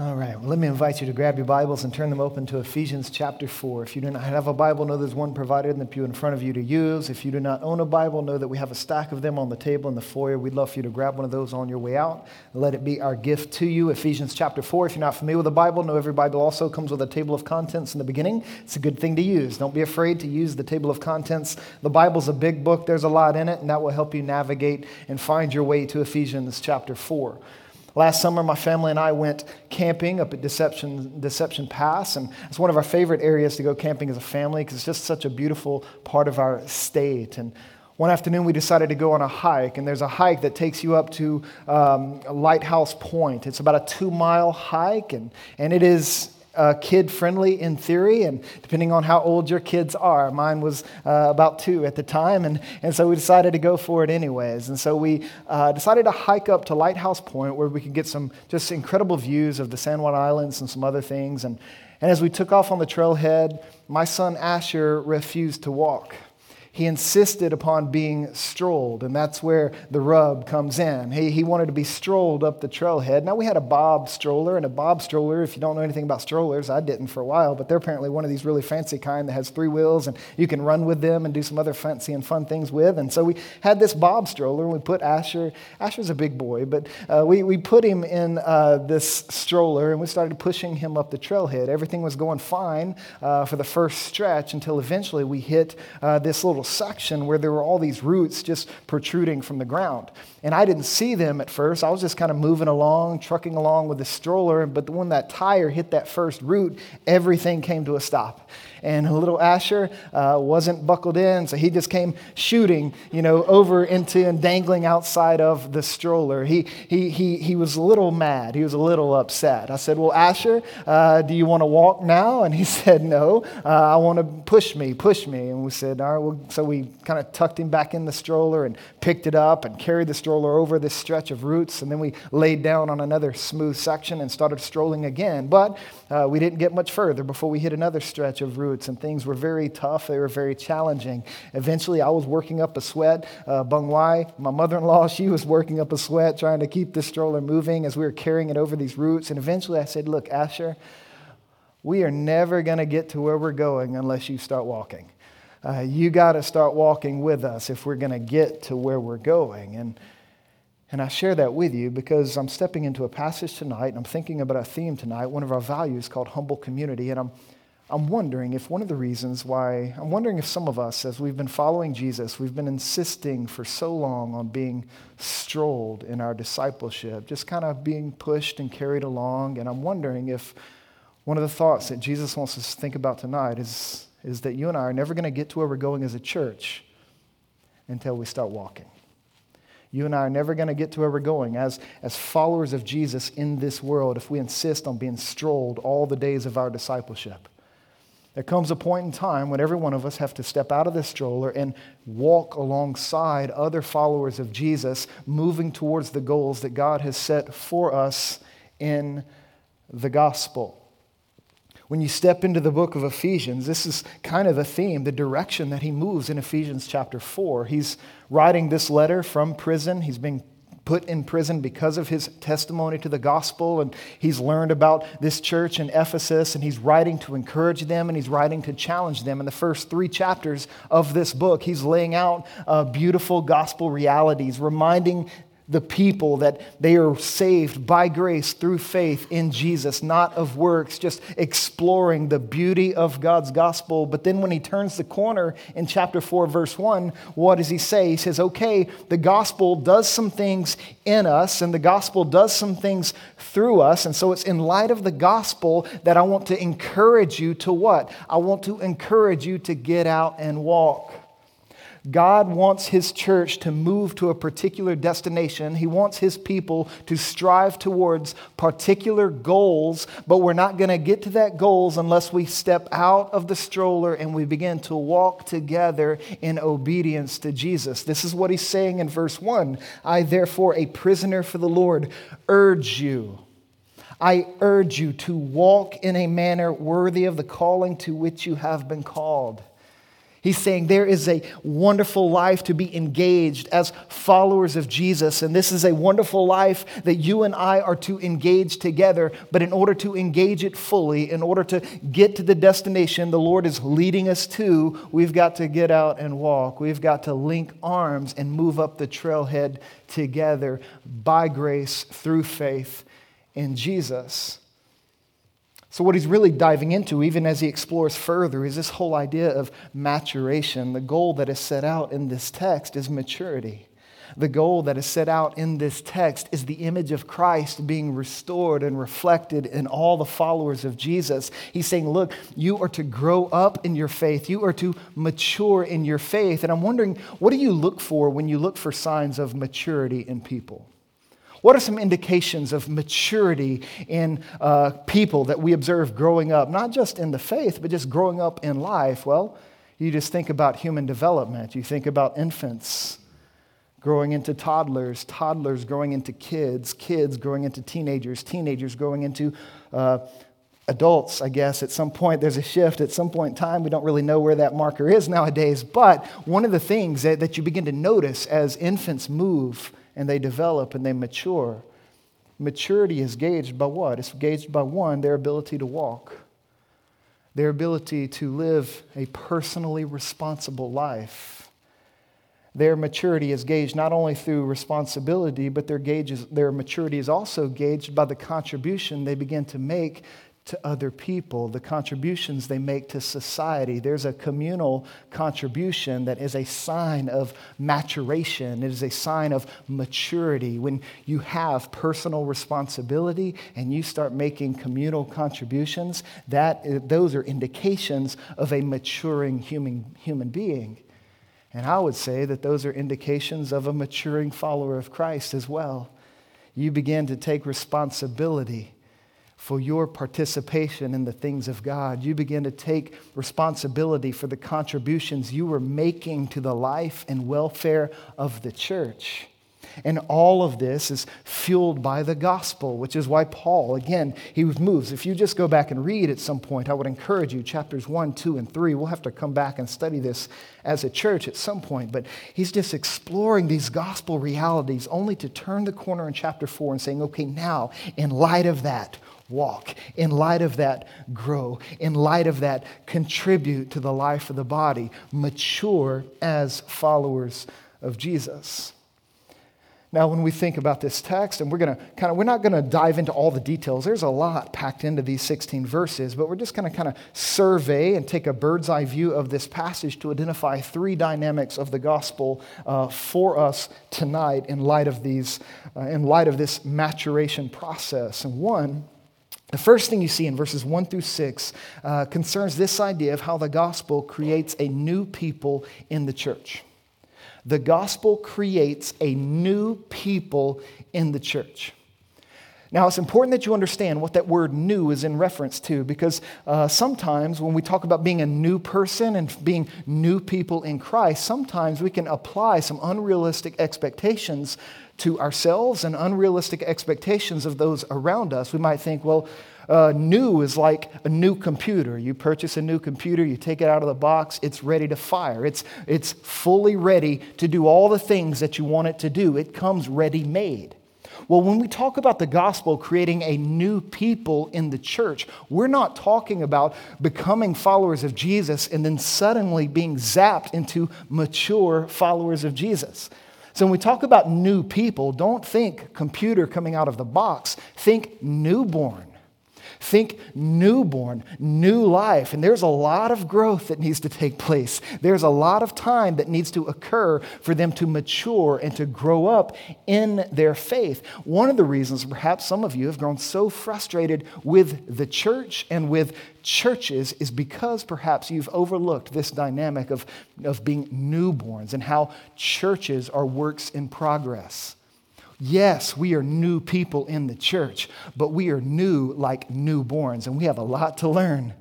All right, well, let me invite you to grab your Bibles and turn them open to Ephesians chapter 4. If you do not have a Bible, know there's one provided in the pew in front of you to use. If you do not own a Bible, know that we have a stack of them on the table in the foyer. We'd love for you to grab one of those on your way out. Let it be our gift to you. Ephesians chapter 4. If you're not familiar with the Bible, know every Bible also comes with a table of contents in the beginning. It's a good thing to use. Don't be afraid to use the table of contents. The Bible's a big book, there's a lot in it, and that will help you navigate and find your way to Ephesians chapter 4. Last summer, my family and I went camping up at Deception, Deception Pass, and it's one of our favorite areas to go camping as a family because it's just such a beautiful part of our state. And one afternoon, we decided to go on a hike, and there's a hike that takes you up to um, Lighthouse Point. It's about a two mile hike, and, and it is uh, kid friendly in theory, and depending on how old your kids are. Mine was uh, about two at the time, and, and so we decided to go for it anyways. And so we uh, decided to hike up to Lighthouse Point where we could get some just incredible views of the San Juan Islands and some other things. And, and as we took off on the trailhead, my son Asher refused to walk he insisted upon being strolled, and that's where the rub comes in. He, he wanted to be strolled up the trailhead. Now, we had a Bob stroller, and a Bob stroller, if you don't know anything about strollers, I didn't for a while, but they're apparently one of these really fancy kind that has three wheels, and you can run with them and do some other fancy and fun things with. And so we had this Bob stroller, and we put Asher, Asher's a big boy, but uh, we, we put him in uh, this stroller, and we started pushing him up the trailhead. Everything was going fine uh, for the first stretch until eventually we hit uh, this little section where there were all these roots just protruding from the ground. And I didn't see them at first. I was just kind of moving along, trucking along with the stroller. But when that tire hit that first root, everything came to a stop and little Asher uh, wasn't buckled in, so he just came shooting, you know, over into and dangling outside of the stroller. He, he, he, he was a little mad. He was a little upset. I said, Well, Asher, uh, do you want to walk now? And he said, No, uh, I want to push me, push me. And we said, All right, well, so we kind of tucked him back in the stroller and picked it up and carried the stroller over this stretch of roots. And then we laid down on another smooth section and started strolling again. But uh, we didn't get much further before we hit another stretch of roots roots, and things were very tough. They were very challenging. Eventually, I was working up a sweat. Uh, Bung Wai, my mother in law, she was working up a sweat trying to keep the stroller moving as we were carrying it over these roots. And eventually, I said, Look, Asher, we are never going to get to where we're going unless you start walking. Uh, you got to start walking with us if we're going to get to where we're going. And and I share that with you because I'm stepping into a passage tonight and I'm thinking about a theme tonight, one of our values called humble community. And I'm, I'm wondering if one of the reasons why, I'm wondering if some of us, as we've been following Jesus, we've been insisting for so long on being strolled in our discipleship, just kind of being pushed and carried along. And I'm wondering if one of the thoughts that Jesus wants us to think about tonight is, is that you and I are never going to get to where we're going as a church until we start walking. You and I are never going to get to where we're going as, as followers of Jesus in this world if we insist on being strolled all the days of our discipleship. There comes a point in time when every one of us have to step out of the stroller and walk alongside other followers of Jesus, moving towards the goals that God has set for us in the gospel. When you step into the book of Ephesians, this is kind of the theme, the direction that he moves in Ephesians chapter 4. He's writing this letter from prison. He's being put in prison because of his testimony to the gospel. And he's learned about this church in Ephesus, and he's writing to encourage them and he's writing to challenge them. In the first three chapters of this book, he's laying out uh, beautiful gospel realities, reminding the people that they are saved by grace through faith in Jesus, not of works, just exploring the beauty of God's gospel. But then when he turns the corner in chapter 4, verse 1, what does he say? He says, okay, the gospel does some things in us, and the gospel does some things through us. And so it's in light of the gospel that I want to encourage you to what? I want to encourage you to get out and walk. God wants his church to move to a particular destination. He wants his people to strive towards particular goals, but we're not going to get to that goals unless we step out of the stroller and we begin to walk together in obedience to Jesus. This is what he's saying in verse 1. I therefore, a prisoner for the Lord, urge you I urge you to walk in a manner worthy of the calling to which you have been called. He's saying there is a wonderful life to be engaged as followers of Jesus. And this is a wonderful life that you and I are to engage together. But in order to engage it fully, in order to get to the destination the Lord is leading us to, we've got to get out and walk. We've got to link arms and move up the trailhead together by grace through faith in Jesus. So, what he's really diving into, even as he explores further, is this whole idea of maturation. The goal that is set out in this text is maturity. The goal that is set out in this text is the image of Christ being restored and reflected in all the followers of Jesus. He's saying, Look, you are to grow up in your faith, you are to mature in your faith. And I'm wondering, what do you look for when you look for signs of maturity in people? What are some indications of maturity in uh, people that we observe growing up, not just in the faith, but just growing up in life? Well, you just think about human development. You think about infants growing into toddlers, toddlers growing into kids, kids growing into teenagers, teenagers growing into uh, adults, I guess. At some point, there's a shift. At some point in time, we don't really know where that marker is nowadays. But one of the things that, that you begin to notice as infants move and they develop and they mature. Maturity is gauged by what? It's gauged by one, their ability to walk, their ability to live a personally responsible life. Their maturity is gauged not only through responsibility, but their, gauges, their maturity is also gauged by the contribution they begin to make to other people, the contributions they make to society. There's a communal contribution that is a sign of maturation, it is a sign of maturity. When you have personal responsibility and you start making communal contributions, that, those are indications of a maturing human, human being. And I would say that those are indications of a maturing follower of Christ as well. You begin to take responsibility for your participation in the things of God. You begin to take responsibility for the contributions you were making to the life and welfare of the church. And all of this is fueled by the gospel, which is why Paul, again, he moves. If you just go back and read at some point, I would encourage you, chapters 1, 2, and 3. We'll have to come back and study this as a church at some point. But he's just exploring these gospel realities only to turn the corner in chapter 4 and saying, okay, now, in light of that, walk. In light of that, grow. In light of that, contribute to the life of the body. Mature as followers of Jesus. Now, when we think about this text, and we're going to kind of, we're not going to dive into all the details. There's a lot packed into these 16 verses, but we're just going to kind of survey and take a bird's eye view of this passage to identify three dynamics of the gospel uh, for us tonight in light of these, uh, in light of this maturation process. And one the first thing you see in verses 1 through 6 uh, concerns this idea of how the gospel creates a new people in the church. The gospel creates a new people in the church. Now, it's important that you understand what that word new is in reference to because uh, sometimes when we talk about being a new person and being new people in Christ, sometimes we can apply some unrealistic expectations to ourselves and unrealistic expectations of those around us. We might think, well, uh, new is like a new computer. You purchase a new computer, you take it out of the box, it's ready to fire. It's, it's fully ready to do all the things that you want it to do. It comes ready made. Well, when we talk about the gospel creating a new people in the church, we're not talking about becoming followers of Jesus and then suddenly being zapped into mature followers of Jesus. So when we talk about new people, don't think computer coming out of the box, think newborn. Think newborn, new life. And there's a lot of growth that needs to take place. There's a lot of time that needs to occur for them to mature and to grow up in their faith. One of the reasons perhaps some of you have grown so frustrated with the church and with churches is because perhaps you've overlooked this dynamic of, of being newborns and how churches are works in progress. Yes, we are new people in the church, but we are new like newborns, and we have a lot to learn.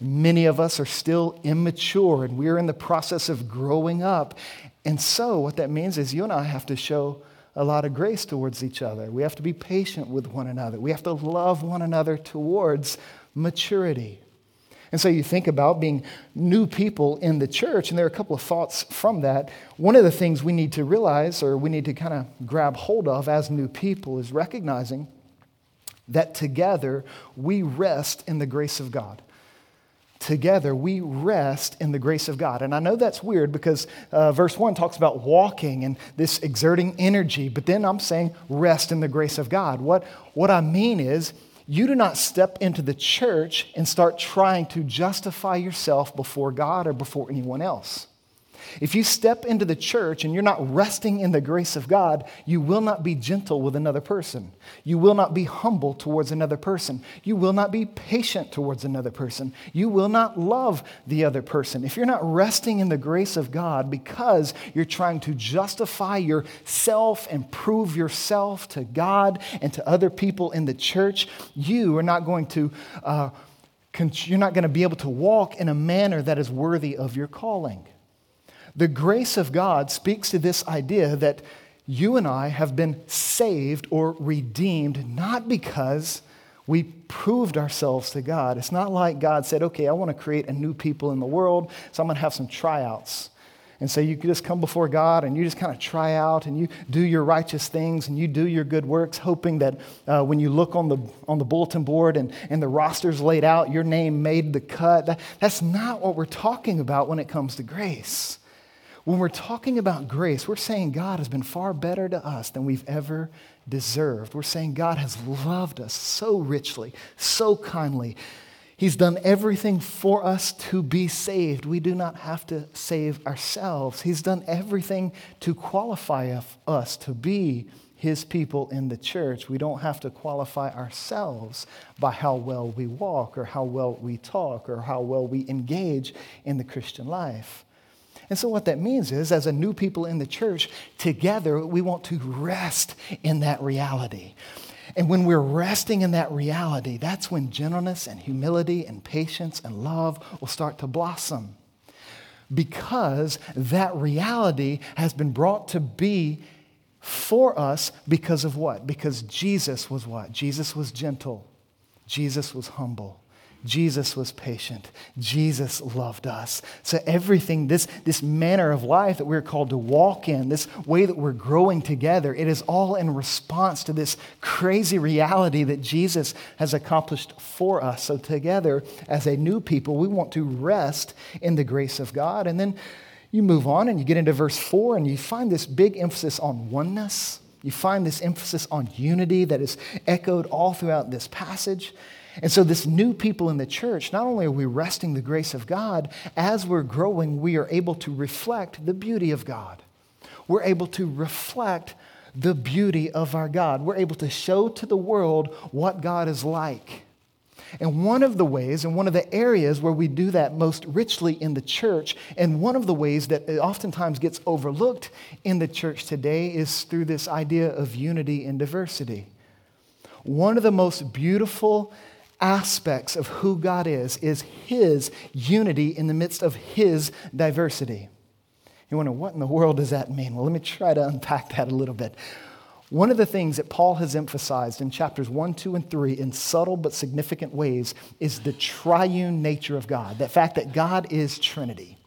Many of us are still immature, and we're in the process of growing up. And so, what that means is you and I have to show a lot of grace towards each other. We have to be patient with one another. We have to love one another towards maturity. And so you think about being new people in the church, and there are a couple of thoughts from that. One of the things we need to realize, or we need to kind of grab hold of as new people, is recognizing that together we rest in the grace of God. Together we rest in the grace of God. And I know that's weird because uh, verse 1 talks about walking and this exerting energy, but then I'm saying rest in the grace of God. What, what I mean is, you do not step into the church and start trying to justify yourself before God or before anyone else. If you step into the church and you're not resting in the grace of God, you will not be gentle with another person. You will not be humble towards another person. You will not be patient towards another person. You will not love the other person. If you're not resting in the grace of God because you're trying to justify yourself and prove yourself to God and to other people in the church, you are not going to. Uh, you're not going to be able to walk in a manner that is worthy of your calling. The grace of God speaks to this idea that you and I have been saved or redeemed not because we proved ourselves to God. It's not like God said, okay, I want to create a new people in the world, so I'm going to have some tryouts. And so you just come before God and you just kind of try out and you do your righteous things and you do your good works, hoping that uh, when you look on the, on the bulletin board and, and the roster's laid out, your name made the cut. That, that's not what we're talking about when it comes to grace. When we're talking about grace, we're saying God has been far better to us than we've ever deserved. We're saying God has loved us so richly, so kindly. He's done everything for us to be saved. We do not have to save ourselves. He's done everything to qualify us to be his people in the church. We don't have to qualify ourselves by how well we walk or how well we talk or how well we engage in the Christian life. And so, what that means is, as a new people in the church, together we want to rest in that reality. And when we're resting in that reality, that's when gentleness and humility and patience and love will start to blossom. Because that reality has been brought to be for us because of what? Because Jesus was what? Jesus was gentle, Jesus was humble. Jesus was patient. Jesus loved us. So, everything, this, this manner of life that we're called to walk in, this way that we're growing together, it is all in response to this crazy reality that Jesus has accomplished for us. So, together, as a new people, we want to rest in the grace of God. And then you move on and you get into verse 4 and you find this big emphasis on oneness. You find this emphasis on unity that is echoed all throughout this passage. And so, this new people in the church, not only are we resting the grace of God, as we're growing, we are able to reflect the beauty of God. We're able to reflect the beauty of our God. We're able to show to the world what God is like. And one of the ways, and one of the areas where we do that most richly in the church, and one of the ways that oftentimes gets overlooked in the church today is through this idea of unity and diversity. One of the most beautiful aspects of who God is is His unity in the midst of His diversity. You wonder, what in the world does that mean? Well, let me try to unpack that a little bit. One of the things that Paul has emphasized in chapters 1, 2, and 3 in subtle but significant ways is the triune nature of God, the fact that God is Trinity.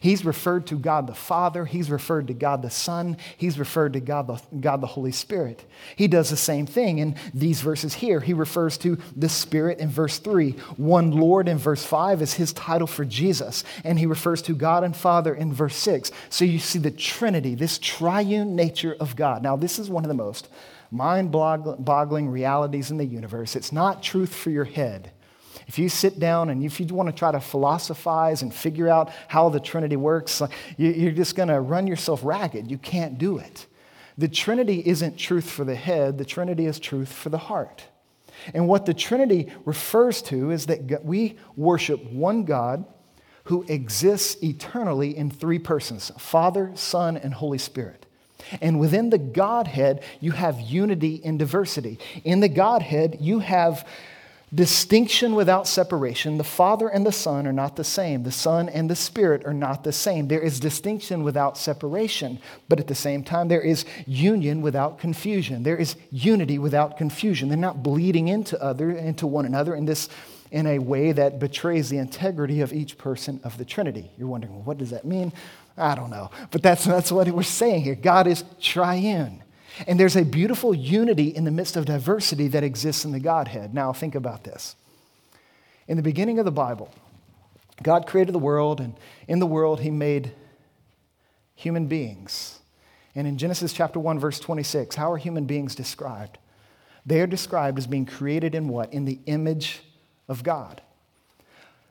He's referred to God the Father, he's referred to God the Son, he's referred to God the, God the Holy Spirit. He does the same thing in these verses here. He refers to the Spirit in verse 3. One Lord in verse 5 is his title for Jesus, and he refers to God and Father in verse 6. So you see the Trinity, this triune nature of God. Now, this is one of the most mind boggling realities in the universe. It's not truth for your head. If you sit down and if you want to try to philosophize and figure out how the Trinity works, you're just going to run yourself ragged. You can't do it. The Trinity isn't truth for the head, the Trinity is truth for the heart. And what the Trinity refers to is that we worship one God who exists eternally in three persons Father, Son, and Holy Spirit. And within the Godhead, you have unity in diversity. In the Godhead, you have Distinction without separation. The Father and the Son are not the same. The Son and the Spirit are not the same. There is distinction without separation, but at the same time, there is union without confusion. There is unity without confusion. They're not bleeding into other into one another in this in a way that betrays the integrity of each person of the Trinity. You're wondering, well, what does that mean? I don't know. But that's, that's what we're saying here. God is triune. And there's a beautiful unity in the midst of diversity that exists in the Godhead. Now, think about this. In the beginning of the Bible, God created the world, and in the world, He made human beings. And in Genesis chapter 1, verse 26, how are human beings described? They are described as being created in what? In the image of God.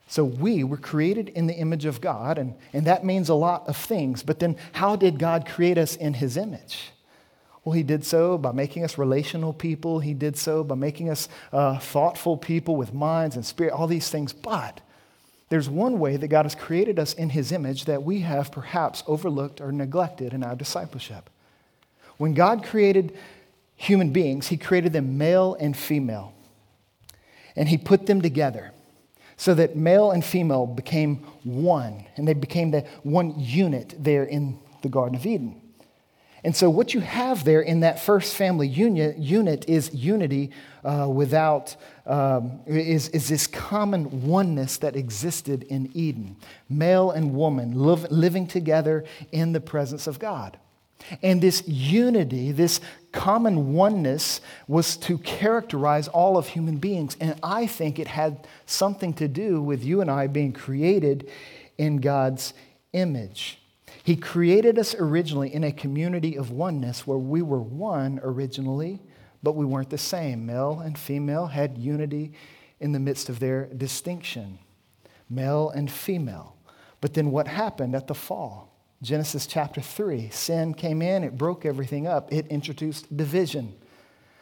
So we were created in the image of God, and, and that means a lot of things. But then, how did God create us in His image? Well, he did so by making us relational people. He did so by making us uh, thoughtful people with minds and spirit, all these things. But there's one way that God has created us in his image that we have perhaps overlooked or neglected in our discipleship. When God created human beings, he created them male and female. And he put them together so that male and female became one, and they became the one unit there in the Garden of Eden. And so, what you have there in that first family unit, unit is unity uh, without, um, is, is this common oneness that existed in Eden male and woman live, living together in the presence of God. And this unity, this common oneness, was to characterize all of human beings. And I think it had something to do with you and I being created in God's image. He created us originally in a community of oneness where we were one originally, but we weren't the same. Male and female had unity in the midst of their distinction, male and female. But then what happened at the fall? Genesis chapter 3 sin came in, it broke everything up, it introduced division.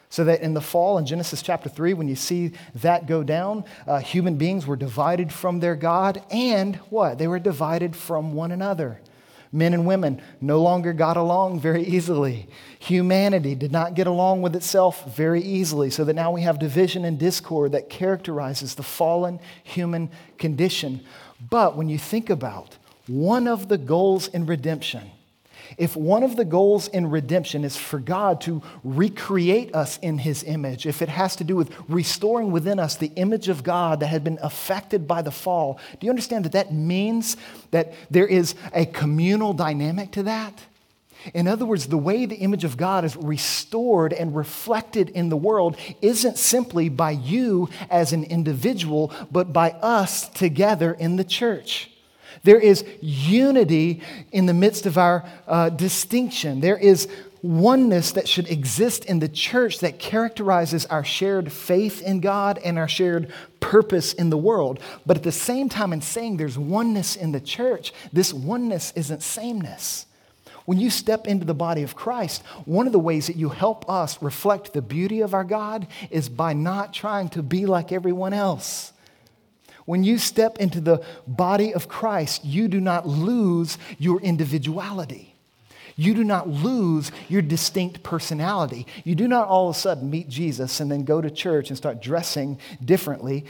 So that in the fall, in Genesis chapter 3, when you see that go down, uh, human beings were divided from their God, and what? They were divided from one another. Men and women no longer got along very easily. Humanity did not get along with itself very easily, so that now we have division and discord that characterizes the fallen human condition. But when you think about one of the goals in redemption, if one of the goals in redemption is for God to recreate us in his image, if it has to do with restoring within us the image of God that had been affected by the fall, do you understand that that means that there is a communal dynamic to that? In other words, the way the image of God is restored and reflected in the world isn't simply by you as an individual, but by us together in the church. There is unity in the midst of our uh, distinction. There is oneness that should exist in the church that characterizes our shared faith in God and our shared purpose in the world. But at the same time, in saying there's oneness in the church, this oneness isn't sameness. When you step into the body of Christ, one of the ways that you help us reflect the beauty of our God is by not trying to be like everyone else. When you step into the body of Christ, you do not lose your individuality. You do not lose your distinct personality. You do not all of a sudden meet Jesus and then go to church and start dressing differently,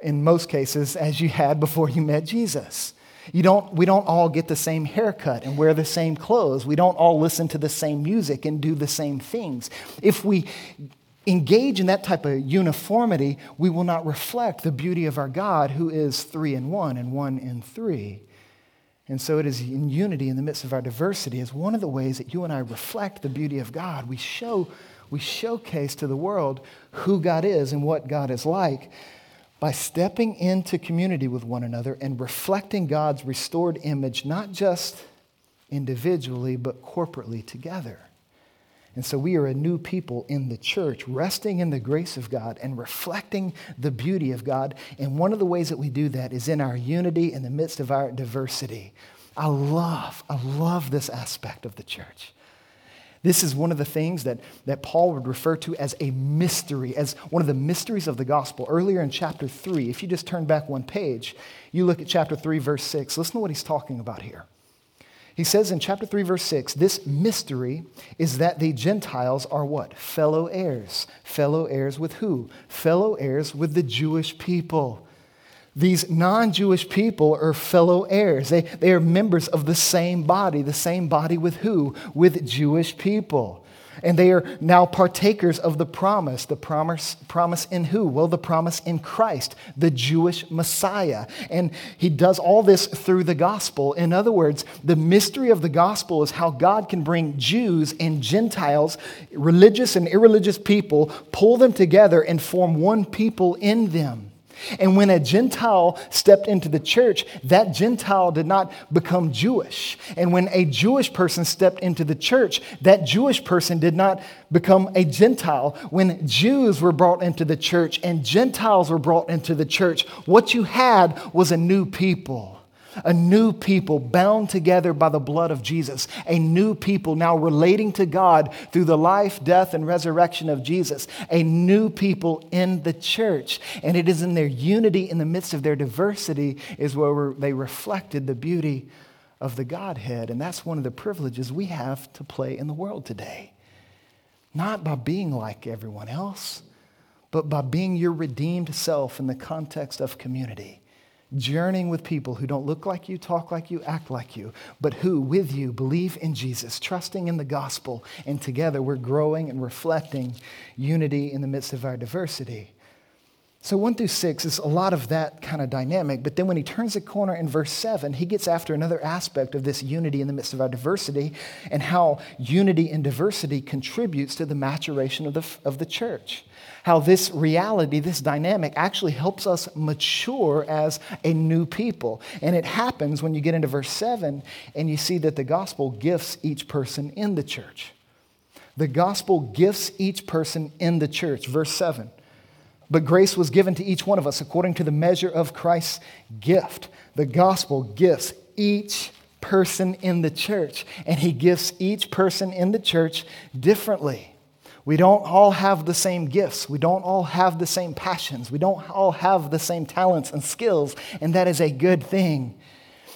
in most cases, as you had before you met Jesus. You don't, we don't all get the same haircut and wear the same clothes. We don't all listen to the same music and do the same things. If we engage in that type of uniformity, we will not reflect the beauty of our God, who is three in one and one in three. And so it is in unity in the midst of our diversity is one of the ways that you and I reflect the beauty of God. We show, we showcase to the world who God is and what God is like by stepping into community with one another and reflecting God's restored image, not just individually, but corporately together. And so we are a new people in the church, resting in the grace of God and reflecting the beauty of God. And one of the ways that we do that is in our unity in the midst of our diversity. I love, I love this aspect of the church. This is one of the things that, that Paul would refer to as a mystery, as one of the mysteries of the gospel. Earlier in chapter 3, if you just turn back one page, you look at chapter 3, verse 6. Listen to what he's talking about here. He says in chapter 3, verse 6, this mystery is that the Gentiles are what? Fellow heirs. Fellow heirs with who? Fellow heirs with the Jewish people. These non Jewish people are fellow heirs. They, they are members of the same body. The same body with who? With Jewish people. And they are now partakers of the promise. The promise, promise in who? Well, the promise in Christ, the Jewish Messiah. And he does all this through the gospel. In other words, the mystery of the gospel is how God can bring Jews and Gentiles, religious and irreligious people, pull them together and form one people in them. And when a Gentile stepped into the church, that Gentile did not become Jewish. And when a Jewish person stepped into the church, that Jewish person did not become a Gentile. When Jews were brought into the church and Gentiles were brought into the church, what you had was a new people a new people bound together by the blood of Jesus, a new people now relating to God through the life, death, and resurrection of Jesus, a new people in the church. And it is in their unity in the midst of their diversity is where they reflected the beauty of the Godhead. And that's one of the privileges we have to play in the world today. Not by being like everyone else, but by being your redeemed self in the context of community journeying with people who don't look like you, talk like you, act like you, but who, with you, believe in Jesus, trusting in the gospel, and together we're growing and reflecting unity in the midst of our diversity. So, one through six is a lot of that kind of dynamic, but then when he turns the corner in verse seven, he gets after another aspect of this unity in the midst of our diversity and how unity and diversity contributes to the maturation of the, of the church how this reality, this dynamic, actually helps us mature as a new people. And it happens when you get into verse 7 and you see that the gospel gifts each person in the church. The gospel gifts each person in the church. Verse 7. But grace was given to each one of us according to the measure of Christ's gift. The gospel gifts each person in the church, and he gifts each person in the church differently. We don't all have the same gifts. We don't all have the same passions. We don't all have the same talents and skills, and that is a good thing.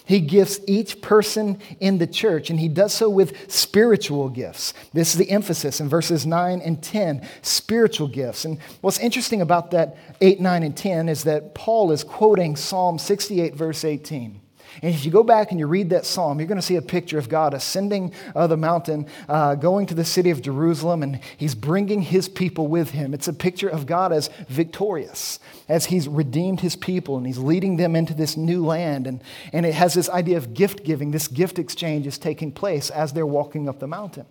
He gives each person in the church, and he does so with spiritual gifts. This is the emphasis in verses 9 and 10 spiritual gifts. And what's interesting about that 8, 9, and 10 is that Paul is quoting Psalm 68, verse 18. And if you go back and you read that psalm, you're going to see a picture of God ascending uh, the mountain, uh, going to the city of Jerusalem, and he's bringing his people with him. It's a picture of God as victorious, as he's redeemed his people and he's leading them into this new land. And, and it has this idea of gift giving. This gift exchange is taking place as they're walking up the mountain.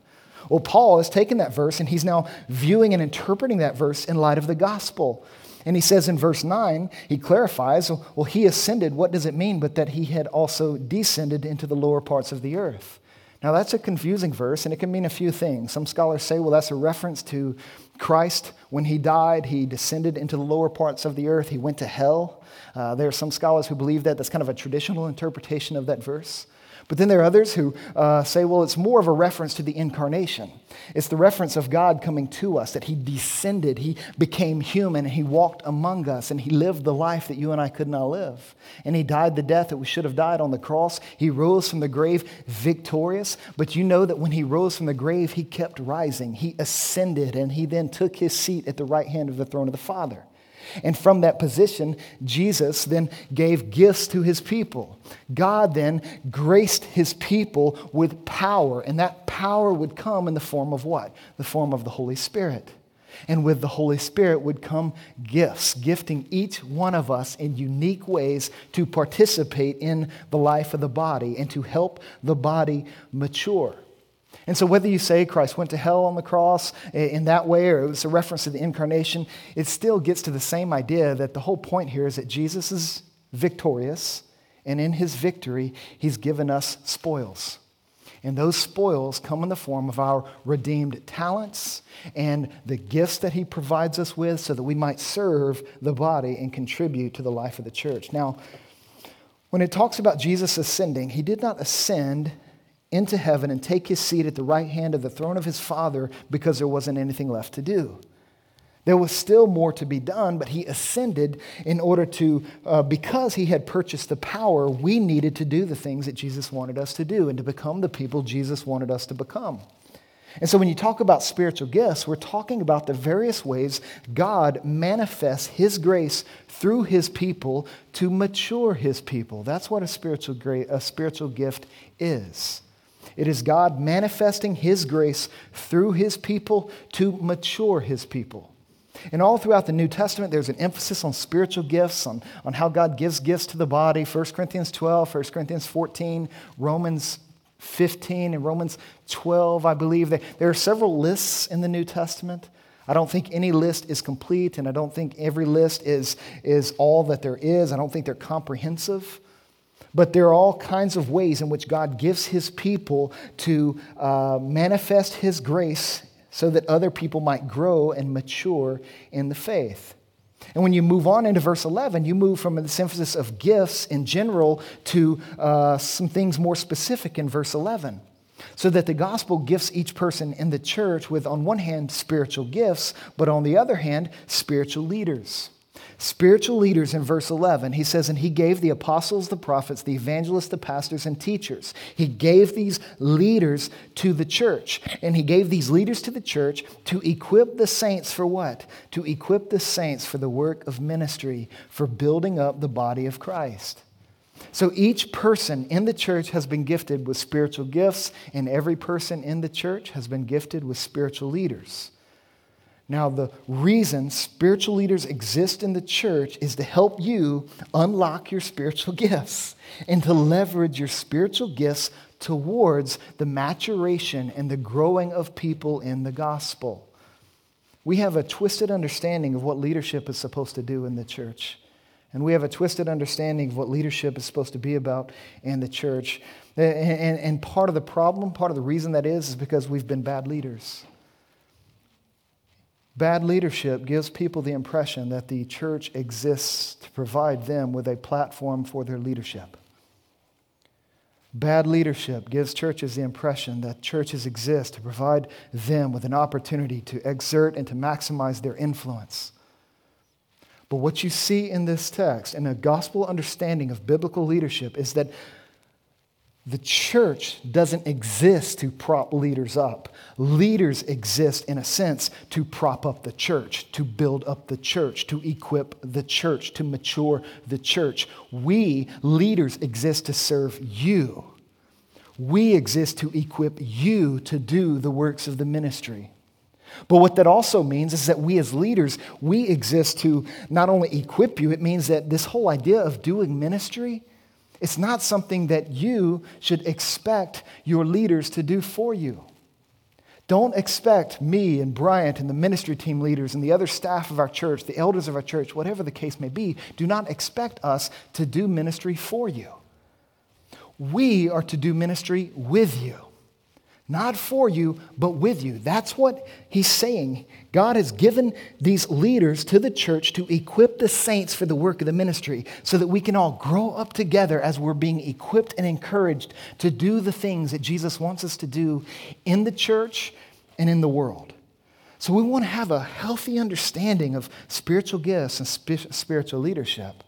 Well, Paul has taken that verse and he's now viewing and interpreting that verse in light of the gospel. And he says in verse 9, he clarifies, well, he ascended. What does it mean? But that he had also descended into the lower parts of the earth. Now, that's a confusing verse, and it can mean a few things. Some scholars say, well, that's a reference to Christ. When he died, he descended into the lower parts of the earth, he went to hell. Uh, there are some scholars who believe that. That's kind of a traditional interpretation of that verse. But then there are others who uh, say, well, it's more of a reference to the incarnation. It's the reference of God coming to us, that He descended, He became human, and He walked among us, and He lived the life that you and I could not live. And He died the death that we should have died on the cross. He rose from the grave victorious. But you know that when He rose from the grave, He kept rising. He ascended, and He then took His seat at the right hand of the throne of the Father. And from that position, Jesus then gave gifts to his people. God then graced his people with power, and that power would come in the form of what? The form of the Holy Spirit. And with the Holy Spirit would come gifts, gifting each one of us in unique ways to participate in the life of the body and to help the body mature. And so, whether you say Christ went to hell on the cross in that way or it was a reference to the incarnation, it still gets to the same idea that the whole point here is that Jesus is victorious, and in his victory, he's given us spoils. And those spoils come in the form of our redeemed talents and the gifts that he provides us with so that we might serve the body and contribute to the life of the church. Now, when it talks about Jesus ascending, he did not ascend into heaven and take his seat at the right hand of the throne of his Father because there wasn't anything left to do. There was still more to be done, but he ascended in order to, uh, because he had purchased the power, we needed to do the things that Jesus wanted us to do and to become the people Jesus wanted us to become. And so when you talk about spiritual gifts, we're talking about the various ways God manifests his grace through his people to mature his people. That's what a spiritual, gra- a spiritual gift is. It is God manifesting his grace through his people to mature his people. And all throughout the New Testament, there's an emphasis on spiritual gifts, on, on how God gives gifts to the body. 1 Corinthians 12, 1 Corinthians 14, Romans 15, and Romans 12, I believe. There are several lists in the New Testament. I don't think any list is complete, and I don't think every list is, is all that there is. I don't think they're comprehensive. But there are all kinds of ways in which God gives his people to uh, manifest his grace so that other people might grow and mature in the faith. And when you move on into verse 11, you move from this emphasis of gifts in general to uh, some things more specific in verse 11. So that the gospel gifts each person in the church with, on one hand, spiritual gifts, but on the other hand, spiritual leaders. Spiritual leaders in verse 11, he says, and he gave the apostles, the prophets, the evangelists, the pastors, and teachers. He gave these leaders to the church. And he gave these leaders to the church to equip the saints for what? To equip the saints for the work of ministry, for building up the body of Christ. So each person in the church has been gifted with spiritual gifts, and every person in the church has been gifted with spiritual leaders. Now, the reason spiritual leaders exist in the church is to help you unlock your spiritual gifts and to leverage your spiritual gifts towards the maturation and the growing of people in the gospel. We have a twisted understanding of what leadership is supposed to do in the church. And we have a twisted understanding of what leadership is supposed to be about in the church. And, and, and part of the problem, part of the reason that is, is because we've been bad leaders. Bad leadership gives people the impression that the church exists to provide them with a platform for their leadership. Bad leadership gives churches the impression that churches exist to provide them with an opportunity to exert and to maximize their influence. But what you see in this text, in a gospel understanding of biblical leadership, is that the church doesn't exist to prop leaders up. Leaders exist, in a sense, to prop up the church, to build up the church, to equip the church, to mature the church. We, leaders, exist to serve you. We exist to equip you to do the works of the ministry. But what that also means is that we as leaders, we exist to not only equip you, it means that this whole idea of doing ministry it's not something that you should expect your leaders to do for you. Don't expect me and Bryant and the ministry team leaders and the other staff of our church, the elders of our church, whatever the case may be, do not expect us to do ministry for you. We are to do ministry with you. Not for you, but with you. That's what he's saying. God has given these leaders to the church to equip the saints for the work of the ministry so that we can all grow up together as we're being equipped and encouraged to do the things that Jesus wants us to do in the church and in the world. So we want to have a healthy understanding of spiritual gifts and spiritual leadership.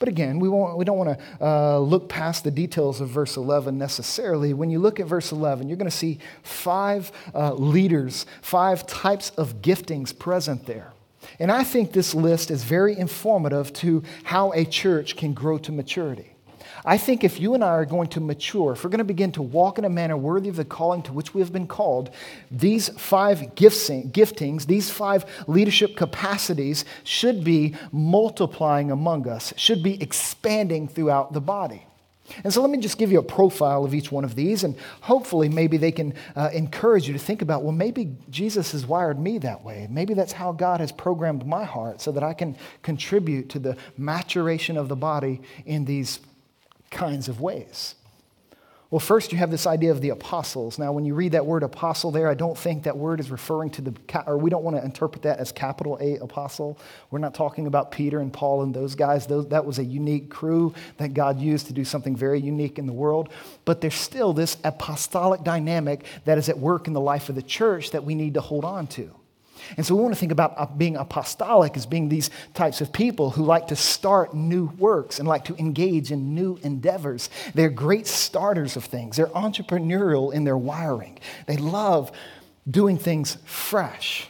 But again, we, won't, we don't want to uh, look past the details of verse 11 necessarily. When you look at verse 11, you're going to see five uh, leaders, five types of giftings present there. And I think this list is very informative to how a church can grow to maturity. I think if you and I are going to mature, if we're going to begin to walk in a manner worthy of the calling to which we have been called, these five giftings, these five leadership capacities should be multiplying among us, should be expanding throughout the body. And so let me just give you a profile of each one of these, and hopefully, maybe they can uh, encourage you to think about well, maybe Jesus has wired me that way. Maybe that's how God has programmed my heart so that I can contribute to the maturation of the body in these kinds of ways. Well, first, you have this idea of the apostles. Now, when you read that word apostle there, I don't think that word is referring to the, or we don't want to interpret that as capital A apostle. We're not talking about Peter and Paul and those guys. Those, that was a unique crew that God used to do something very unique in the world. But there's still this apostolic dynamic that is at work in the life of the church that we need to hold on to. And so we want to think about uh, being apostolic as being these types of people who like to start new works and like to engage in new endeavors. They're great starters of things, they're entrepreneurial in their wiring. They love doing things fresh.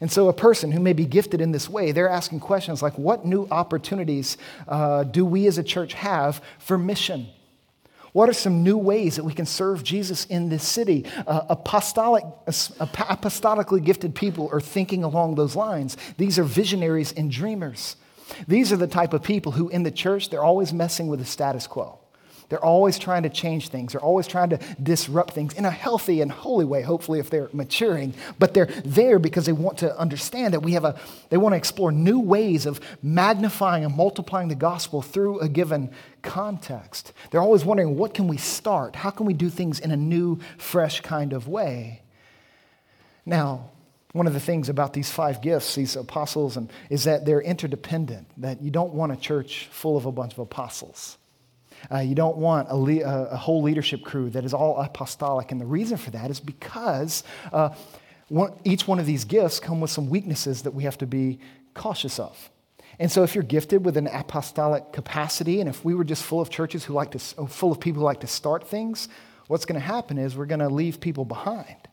And so, a person who may be gifted in this way, they're asking questions like, What new opportunities uh, do we as a church have for mission? What are some new ways that we can serve Jesus in this city? Uh, apostolic, apostolically gifted people are thinking along those lines. These are visionaries and dreamers. These are the type of people who, in the church, they're always messing with the status quo. They're always trying to change things. They're always trying to disrupt things in a healthy and holy way, hopefully, if they're maturing. But they're there because they want to understand that we have a, they want to explore new ways of magnifying and multiplying the gospel through a given context. They're always wondering, what can we start? How can we do things in a new, fresh kind of way? Now, one of the things about these five gifts, these apostles, and, is that they're interdependent, that you don't want a church full of a bunch of apostles. Uh, you don't want a, le- a, whole leadership crew that is all apostolic. And the reason for that is because uh, one, each one of these gifts come with some weaknesses that we have to be cautious of. And so, if you're gifted with an apostolic capacity, and if we were just full of churches who like to, oh, full of people who like to start things, what's going to happen is we're going to leave people behind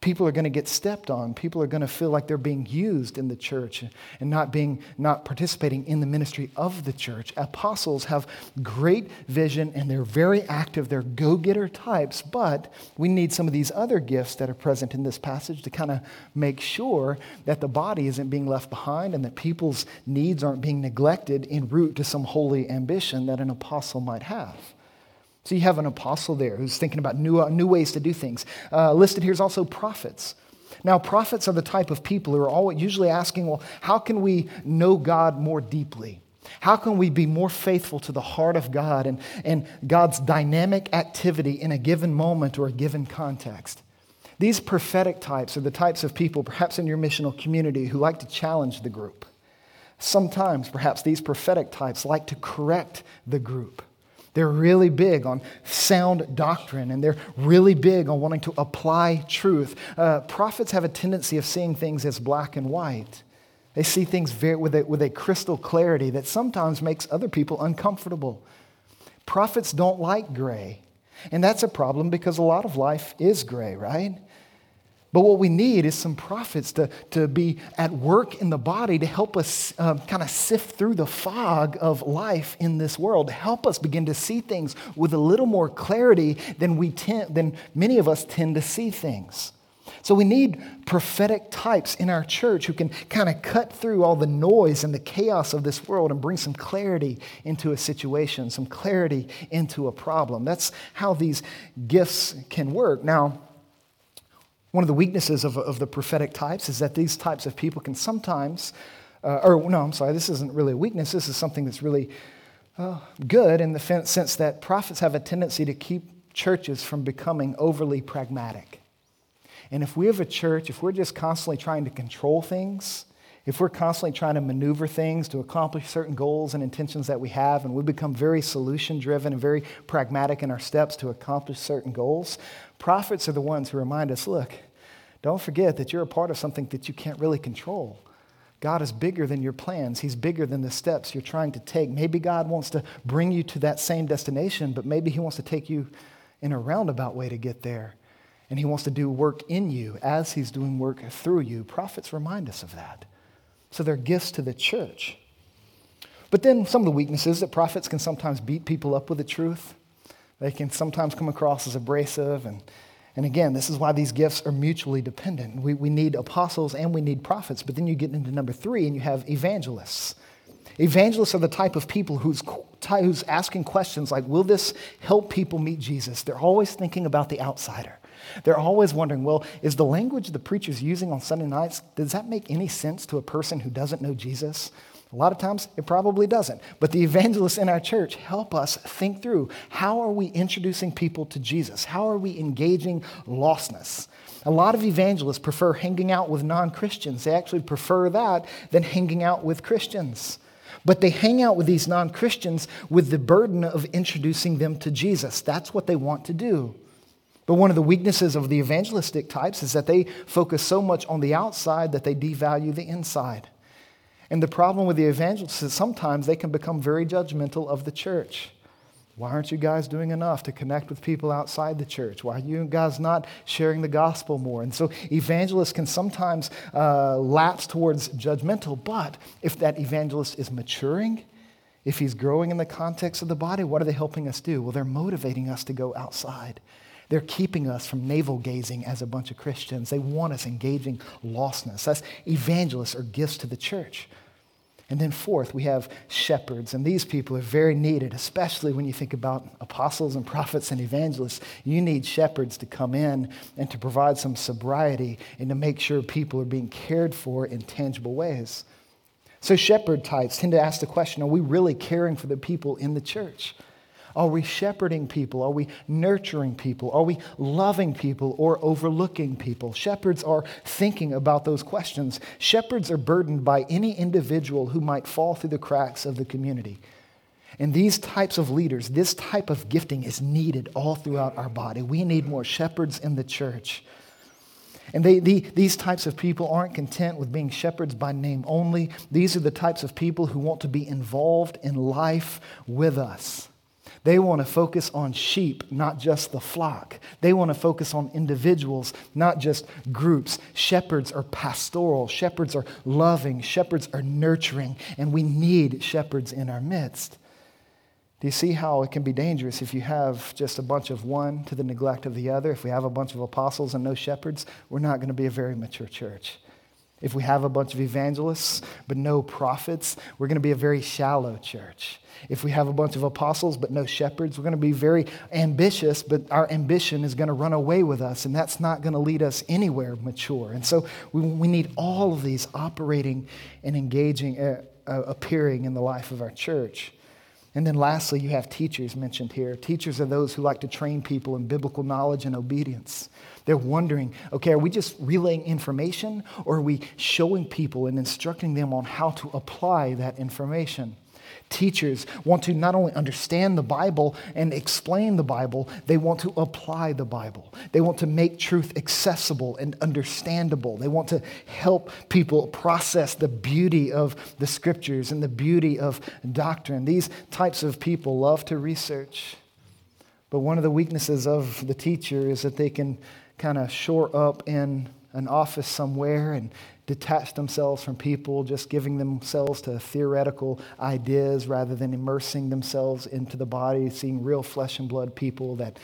people are going to get stepped on. People are going to feel like they're being used in the church and not being not participating in the ministry of the church. Apostles have great vision and they're very active. They're go-getter types but we need some of these other gifts that are present in this passage to kind of make sure that the body isn't being left behind and that people's needs aren't being neglected en route to some holy ambition that an apostle might have so you have an apostle there who's thinking about new, uh, new ways to do things. Uh, listed here is also prophets. Now, prophets are the type of people who are always usually asking, well, how can we know God more deeply? How can we be more faithful to the heart of God and, and God's dynamic activity in a given moment or a given context? These prophetic types are the types of people, perhaps in your missional community, who like to challenge the group. Sometimes, perhaps, these prophetic types like to correct the group. They're really big on sound doctrine and they're really big on wanting to apply truth. Uh, prophets have a tendency of seeing things as black and white. They see things very, with, a, with a crystal clarity that sometimes makes other people uncomfortable. Prophets don't like gray. And that's a problem because a lot of life is gray, right? But what we need is some prophets to, to be at work in the body to help us um, kind of sift through the fog of life in this world, to help us begin to see things with a little more clarity than, we tend, than many of us tend to see things. So we need prophetic types in our church who can kind of cut through all the noise and the chaos of this world and bring some clarity into a situation, some clarity into a problem. That's how these gifts can work. Now, one of the weaknesses of, of the prophetic types is that these types of people can sometimes, uh, or no, I'm sorry, this isn't really a weakness. This is something that's really uh, good in the sense that prophets have a tendency to keep churches from becoming overly pragmatic. And if we have a church, if we're just constantly trying to control things, if we're constantly trying to maneuver things to accomplish certain goals and intentions that we have, and we become very solution driven and very pragmatic in our steps to accomplish certain goals, Prophets are the ones who remind us look, don't forget that you're a part of something that you can't really control. God is bigger than your plans. He's bigger than the steps you're trying to take. Maybe God wants to bring you to that same destination, but maybe He wants to take you in a roundabout way to get there. And He wants to do work in you as He's doing work through you. Prophets remind us of that. So they're gifts to the church. But then some of the weaknesses that prophets can sometimes beat people up with the truth. They can sometimes come across as abrasive. And, and again, this is why these gifts are mutually dependent. We, we need apostles and we need prophets. But then you get into number three and you have evangelists. Evangelists are the type of people who's, who's asking questions like, Will this help people meet Jesus? They're always thinking about the outsider. They're always wondering, well, is the language the preacher's using on Sunday nights, does that make any sense to a person who doesn't know Jesus? A lot of times it probably doesn't. But the evangelists in our church help us think through how are we introducing people to Jesus? How are we engaging lostness? A lot of evangelists prefer hanging out with non Christians. They actually prefer that than hanging out with Christians. But they hang out with these non Christians with the burden of introducing them to Jesus. That's what they want to do. But one of the weaknesses of the evangelistic types is that they focus so much on the outside that they devalue the inside. And the problem with the evangelists is sometimes they can become very judgmental of the church. Why aren't you guys doing enough to connect with people outside the church? Why are you guys not sharing the gospel more? And so evangelists can sometimes uh, lapse towards judgmental, but if that evangelist is maturing, if he's growing in the context of the body, what are they helping us do? Well, they're motivating us to go outside. They're keeping us from navel gazing as a bunch of Christians. They want us engaging lostness. That's evangelists or gifts to the church. And then, fourth, we have shepherds. And these people are very needed, especially when you think about apostles and prophets and evangelists. You need shepherds to come in and to provide some sobriety and to make sure people are being cared for in tangible ways. So, shepherd types tend to ask the question are we really caring for the people in the church? Are we shepherding people? Are we nurturing people? Are we loving people or overlooking people? Shepherds are thinking about those questions. Shepherds are burdened by any individual who might fall through the cracks of the community. And these types of leaders, this type of gifting is needed all throughout our body. We need more shepherds in the church. And they, the, these types of people aren't content with being shepherds by name only. These are the types of people who want to be involved in life with us. They want to focus on sheep, not just the flock. They want to focus on individuals, not just groups. Shepherds are pastoral, shepherds are loving, shepherds are nurturing, and we need shepherds in our midst. Do you see how it can be dangerous if you have just a bunch of one to the neglect of the other? If we have a bunch of apostles and no shepherds, we're not going to be a very mature church. If we have a bunch of evangelists but no prophets, we're going to be a very shallow church. If we have a bunch of apostles but no shepherds, we're going to be very ambitious, but our ambition is going to run away with us, and that's not going to lead us anywhere mature. And so we, we need all of these operating and engaging, uh, uh, appearing in the life of our church. And then lastly, you have teachers mentioned here. Teachers are those who like to train people in biblical knowledge and obedience. They're wondering okay, are we just relaying information or are we showing people and instructing them on how to apply that information? Teachers want to not only understand the Bible and explain the Bible, they want to apply the Bible. They want to make truth accessible and understandable. They want to help people process the beauty of the scriptures and the beauty of doctrine. These types of people love to research. But one of the weaknesses of the teacher is that they can kind of shore up in an office somewhere and detach themselves from people, just giving themselves to theoretical ideas rather than immersing themselves into the body, seeing real flesh and blood people that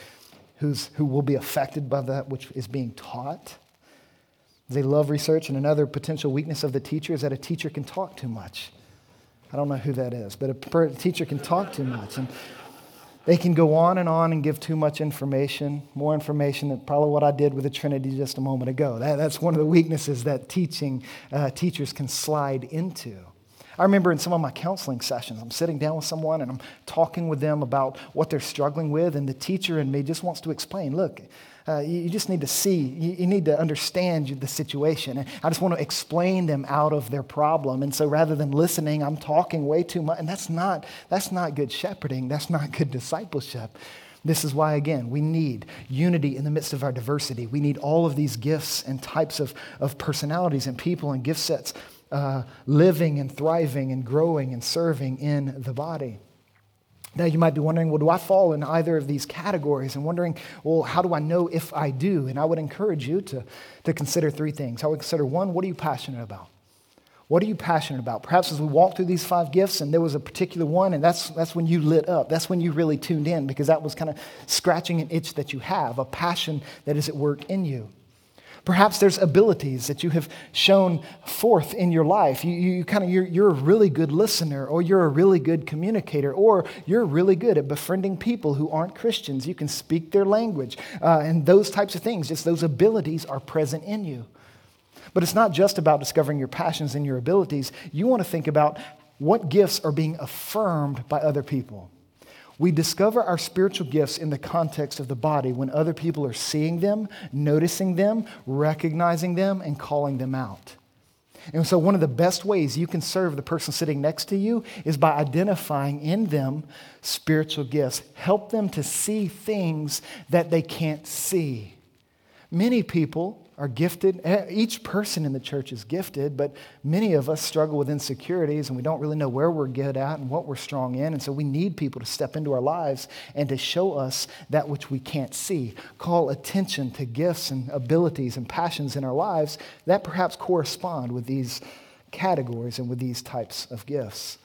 who's, who will be affected by that which is being taught. They love research, and another potential weakness of the teacher is that a teacher can talk too much. I don't know who that is, but a teacher can talk too much. And they can go on and on and give too much information, more information than probably what I did with the Trinity just a moment ago. That, that's one of the weaknesses that teaching uh, teachers can slide into. I remember in some of my counseling sessions, I'm sitting down with someone and I'm talking with them about what they're struggling with, and the teacher in me just wants to explain look, uh, you, you, just need to see, you, you, need to understand the situation. And I just want to explain them out of their problem. And so rather than listening, I'm talking way too much. And that's not, that's not good shepherding, that's not good discipleship. This is why, again, we need unity in the midst of our diversity. We need all of these gifts and types of, of personalities and people and gift sets uh, living and thriving and growing and serving in the body. Now, you might be wondering, well, do I fall in either of these categories? And wondering, well, how do I know if I do? And I would encourage you to, to consider three things. I would consider one, what are you passionate about? What are you passionate about? Perhaps as we walk through these five gifts and there was a particular one, and that's, that's when you lit up. That's when you really tuned in because that was kind of scratching an itch that you have, a passion that is at work in you. Perhaps there's abilities that you have shown forth in your life. You, you kind of, you're, you're a really good listener, or you're a really good communicator, or you're really good at befriending people who aren't Christians. You can speak their language, uh, and those types of things, just those abilities are present in you. But it's not just about discovering your passions and your abilities. You want to think about what gifts are being affirmed by other people. We discover our spiritual gifts in the context of the body when other people are seeing them, noticing them, recognizing them, and calling them out. And so, one of the best ways you can serve the person sitting next to you is by identifying in them spiritual gifts. Help them to see things that they can't see. Many people are gifted. Eh, each person in the church is gifted, but many of us struggle with insecurities and we don't really know where we're good at and what we're strong in. And so we need people to step into our lives and to show us that which we can't see. Call attention to gifts and abilities and passions in our lives that perhaps correspond with these categories and with these types of gifts.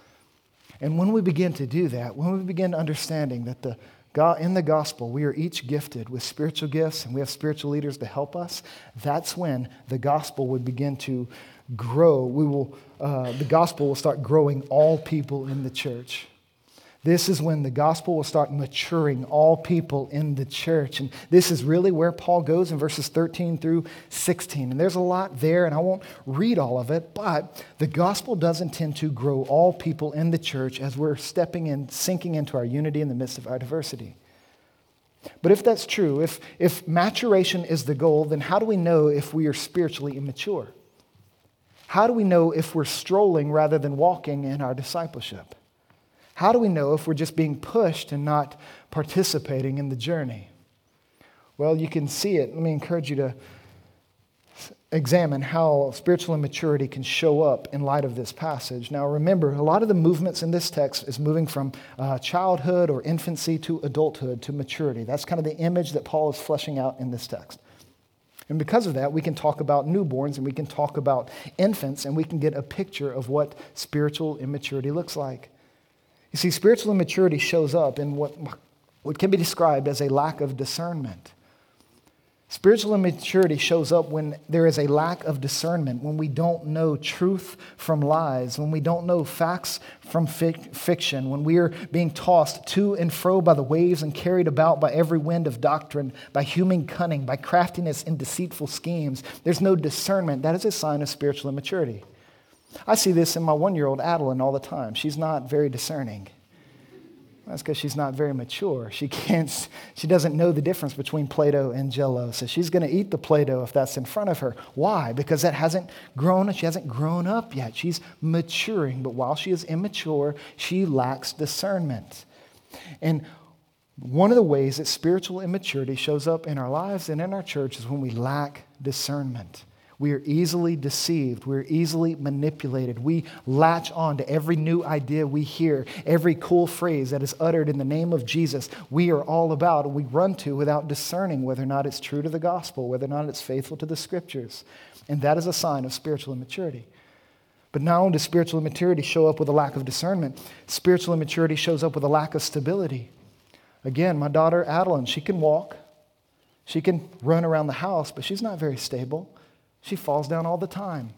And when we begin to do that, when we begin understanding that the God, in the gospel, we are each gifted with spiritual gifts and we have spiritual leaders to help us. That's when the gospel would begin to grow. We will, uh, the gospel will start growing all people in the church. This is when the gospel will start maturing all people in the church. And this is really where Paul goes in verses 13 through 16. And there's a lot there, and I won't read all of it, but the gospel does intend to grow all people in the church as we're stepping in, sinking into our unity in the midst of our diversity. But if that's true, if, if maturation is the goal, then how do we know if we are spiritually immature? How do we know if we're strolling rather than walking in our discipleship? How do we know if we're just being pushed and not participating in the journey? Well, you can see it. Let me encourage you to examine how spiritual immaturity can show up in light of this passage. Now, remember, a lot of the movements in this text is moving from uh, childhood or infancy to adulthood to maturity. That's kind of the image that Paul is fleshing out in this text. And because of that, we can talk about newborns and we can talk about infants and we can get a picture of what spiritual immaturity looks like. You see, spiritual immaturity shows up in what, what can be described as a lack of discernment. Spiritual immaturity shows up when there is a lack of discernment, when we don't know truth from lies, when we don't know facts from fic- fiction, when we are being tossed to and fro by the waves and carried about by every wind of doctrine, by human cunning, by craftiness and deceitful schemes. There's no discernment. That is a sign of spiritual immaturity. I see this in my one year old Adeline all the time. She's not very discerning. That's because she's not very mature. She can't, she doesn't know the difference between Play Doh and Jello. So she's going to eat the Play Doh if that's in front of her. Why? Because that hasn't grown, she hasn't grown up yet. She's maturing. But while she is immature, she lacks discernment. And one of the ways that spiritual immaturity shows up in our lives and in our church is when we lack discernment. We are easily deceived. We're easily manipulated. We latch on to every new idea we hear, every cool phrase that is uttered in the name of Jesus. We are all about, we run to without discerning whether or not it's true to the gospel, whether or not it's faithful to the scriptures. And that is a sign of spiritual immaturity. But not only does spiritual immaturity show up with a lack of discernment, spiritual immaturity shows up with a lack of stability. Again, my daughter Adeline, she can walk, she can run around the house, but she's not very stable. She falls down all the time.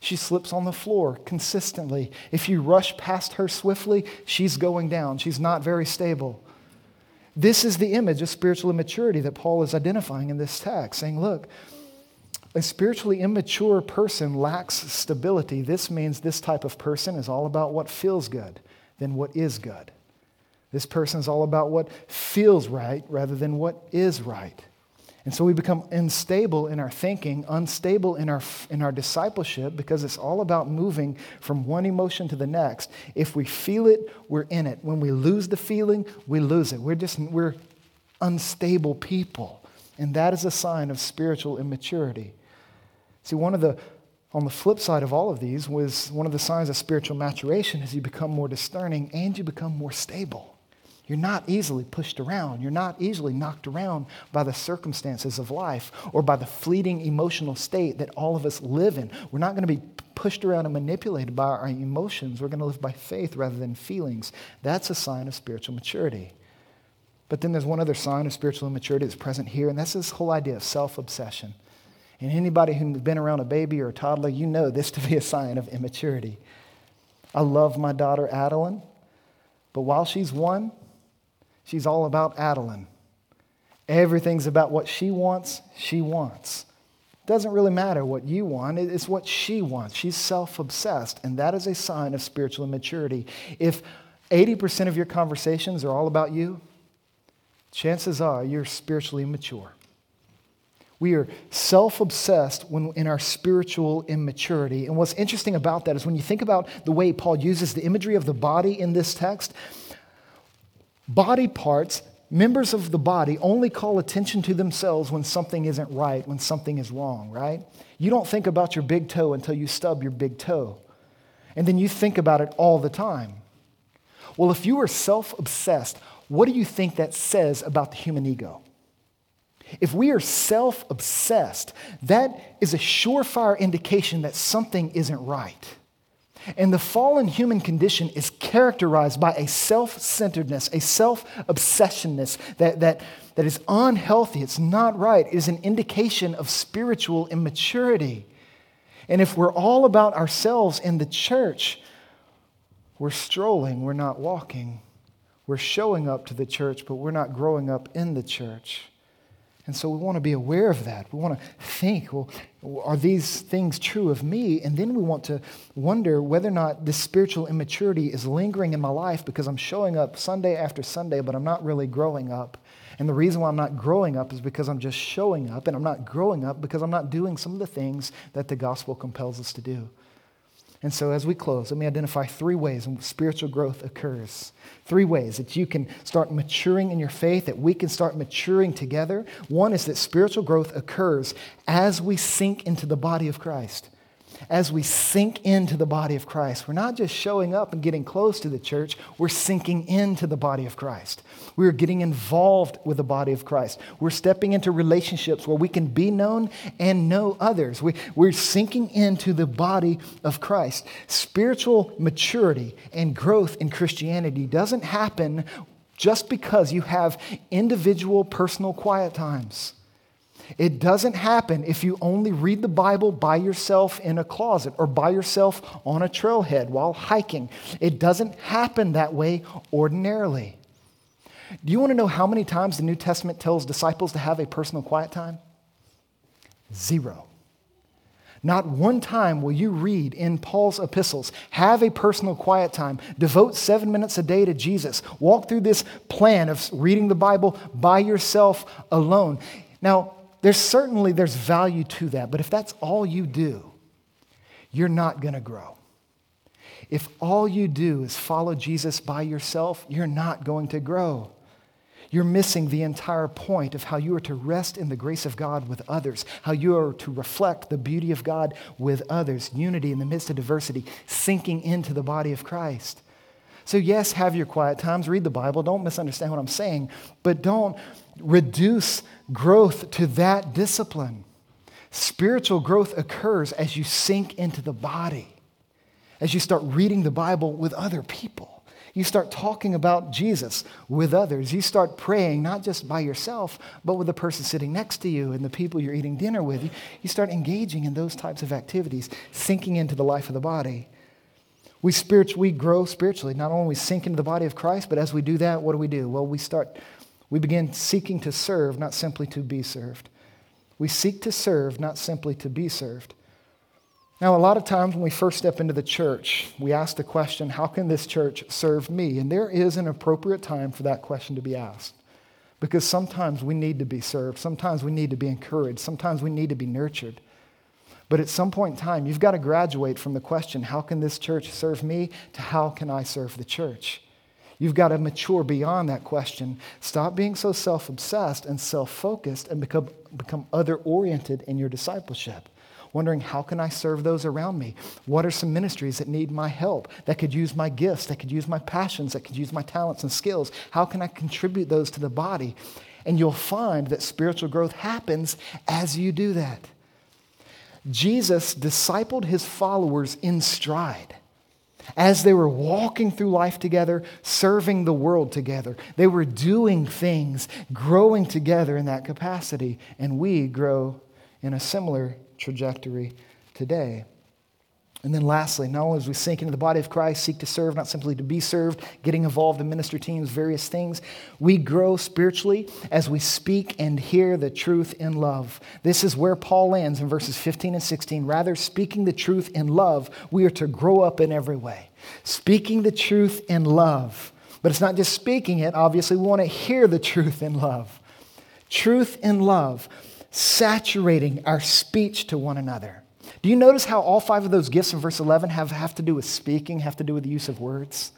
She slips on the floor consistently. If you rush past her swiftly, she's going down. She's not very stable. This is the image of spiritual immaturity that Paul is identifying in this text, saying, Look, a spiritually immature person lacks stability. This means this type of person is all about what feels good than what is good. This person is all about what feels right rather than what is right. And so we become unstable in our thinking, unstable in our, in our discipleship because it's all about moving from one emotion to the next. If we feel it, we're in it. When we lose the feeling, we lose it. We're just, we're unstable people. And that is a sign of spiritual immaturity. See, one of the, on the flip side of all of these was one of the signs of spiritual maturation is you become more discerning and you become more stable. You're not easily pushed around. You're not easily knocked around by the circumstances of life or by the fleeting emotional state that all of us live in. We're not going to be pushed around and manipulated by our emotions. We're going to live by faith rather than feelings. That's a sign of spiritual maturity. But then there's one other sign of spiritual immaturity that's present here, and that's this whole idea of self obsession. And anybody who's been around a baby or a toddler, you know this to be a sign of immaturity. I love my daughter, Adeline, but while she's one, She's all about Adeline. Everything's about what she wants, she wants. Doesn't really matter what you want, it's what she wants. She's self obsessed, and that is a sign of spiritual immaturity. If 80% of your conversations are all about you, chances are you're spiritually immature. We are self obsessed in our spiritual immaturity. And what's interesting about that is when you think about the way Paul uses the imagery of the body in this text, body parts, members of the body, only call attention to themselves when something isn't right, when something is wrong, right? You don't think about your big toe until you stub your big toe. And then you think about it all the time. Well, if you are self obsessed, what do you think that says about the human ego? If we are self obsessed, that is a surefire indication that something isn't right. And the fallen human condition is characterized by a self centeredness, a self obsessionness that, that, that is unhealthy. It's not right. It is an indication of spiritual immaturity. And if we're all about ourselves in the church, we're strolling, we're not walking. We're showing up to the church, but we're not growing up in the church. And so we want to be aware of that. We want to think, well, are these things true of me? And then we want to wonder whether or not this spiritual immaturity is lingering in my life because I'm showing up Sunday after Sunday, but I'm not really growing up. And the reason why I'm not growing up is because I'm just showing up, and I'm not growing up because I'm not doing some of the things that the gospel compels us to do. And so, as we close, let me identify three ways in which spiritual growth occurs. Three ways that you can start maturing in your faith, that we can start maturing together. One is that spiritual growth occurs as we sink into the body of Christ as we sink into the body of Christ. We're not just showing up and getting close to the church, we're sinking into the body of Christ. We're getting involved with the body of Christ. We're stepping into relationships where we can be known and know others. We, we're sinking into the body of Christ. Spiritual maturity and growth in Christianity doesn't happen just because you have individual personal quiet times. It doesn't happen if you only read the Bible by yourself in a closet or by yourself on a trailhead while hiking. It doesn't happen that way ordinarily. Do you want to know how many times the New Testament tells disciples to have a personal quiet time? Zero. Not one time will you read in Paul's epistles, have a personal quiet time, devote seven minutes a day to Jesus, walk through this plan of reading the Bible by yourself alone. Now, there's certainly there's value to that, but if that's all you do, you're not going to grow. If all you do is follow Jesus by yourself, you're not going to grow. You're missing the entire point of how you are to rest in the grace of God with others, how you are to reflect the beauty of God with others, unity in the midst of diversity, sinking into the body of Christ. So, yes, have your quiet times, read the Bible. Don't misunderstand what I'm saying, but don't reduce growth to that discipline. Spiritual growth occurs as you sink into the body, as you start reading the Bible with other people. You start talking about Jesus with others. You start praying, not just by yourself, but with the person sitting next to you and the people you're eating dinner with. You, start engaging in those types of activities, sinking into the life of the body. We, spirit, we grow spiritually. Not only we sink into the body of Christ, but as we do that, what do we do? Well, we start we begin seeking to serve, not simply to be served. We seek to serve, not simply to be served. Now, a lot of times when we first step into the church, we ask the question, How can this church serve me? And there is an appropriate time for that question to be asked. Because sometimes we need to be served, sometimes we need to be encouraged, sometimes we need to be nurtured. But at some point in time, you've got to graduate from the question, How can this church serve me? to How can I serve the church? You've got to mature beyond that question. Stop being so self obsessed and self focused and become, become other oriented in your discipleship. Wondering, how can I serve those around me? What are some ministries that need my help, that could use my gifts, that could use my passions, that could use my talents and skills? How can I contribute those to the body? And you'll find that spiritual growth happens as you do that. Jesus discipled his followers in stride. As they were walking through life together, serving the world together, they were doing things, growing together in that capacity, and we grow in a similar trajectory today. And then lastly, not only as we sink into the body of Christ, seek to serve, not simply to be served, getting involved in ministry teams, various things, we grow spiritually as we speak and hear the truth in love. This is where Paul lands in verses 15 and 16. Rather, speaking the truth in love, we are to grow up in every way. Speaking the truth in love. But it's not just speaking it, obviously, we want to hear the truth in love. Truth in love. saturating our speech to one another. Do you notice how all five of those gifts in verse 11 have, have to do with speaking, have to do with the use of words?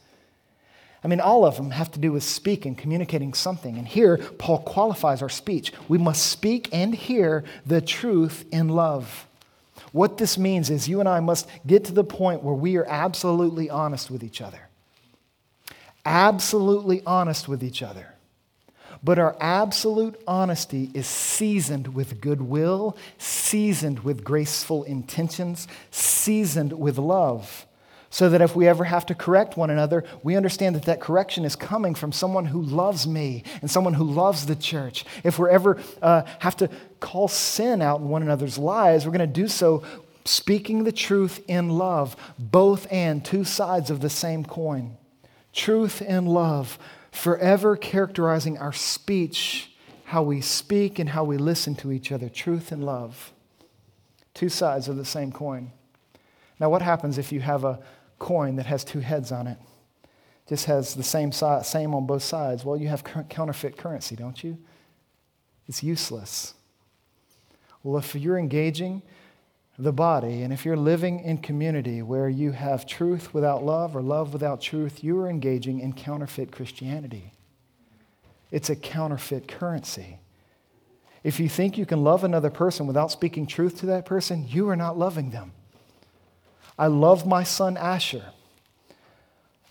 I mean, all of them have to do with speaking, communicating something. And here, Paul qualifies our speech. We must speak and hear the truth in love. What this means is you and I must get to the point where we are absolutely honest with each other. Absolutely honest with each other. But our absolute honesty is seasoned with goodwill, seasoned with graceful intentions, seasoned with love. So that if we ever have to correct one another, we understand that that correction is coming from someone who loves me and someone who loves the church. If we ever uh, have to call sin out in one another's lives, we're going to do so speaking the truth in love, both and two sides of the same coin. Truth and love, forever characterizing our speech, how we speak and how we listen to each other. Truth and love. Two sides of the same coin. Now, what happens if you have a coin that has two heads on it? Just has the same, side, same on both sides. Well, you have counterfeit currency, don't you? It's useless. Well, if you're engaging the body, and if you're living in community where you have truth without love or love without truth, you are engaging in counterfeit Christianity. It's a counterfeit currency. If you think you can love another person without speaking truth to that person, you are not loving them. I love my son Asher.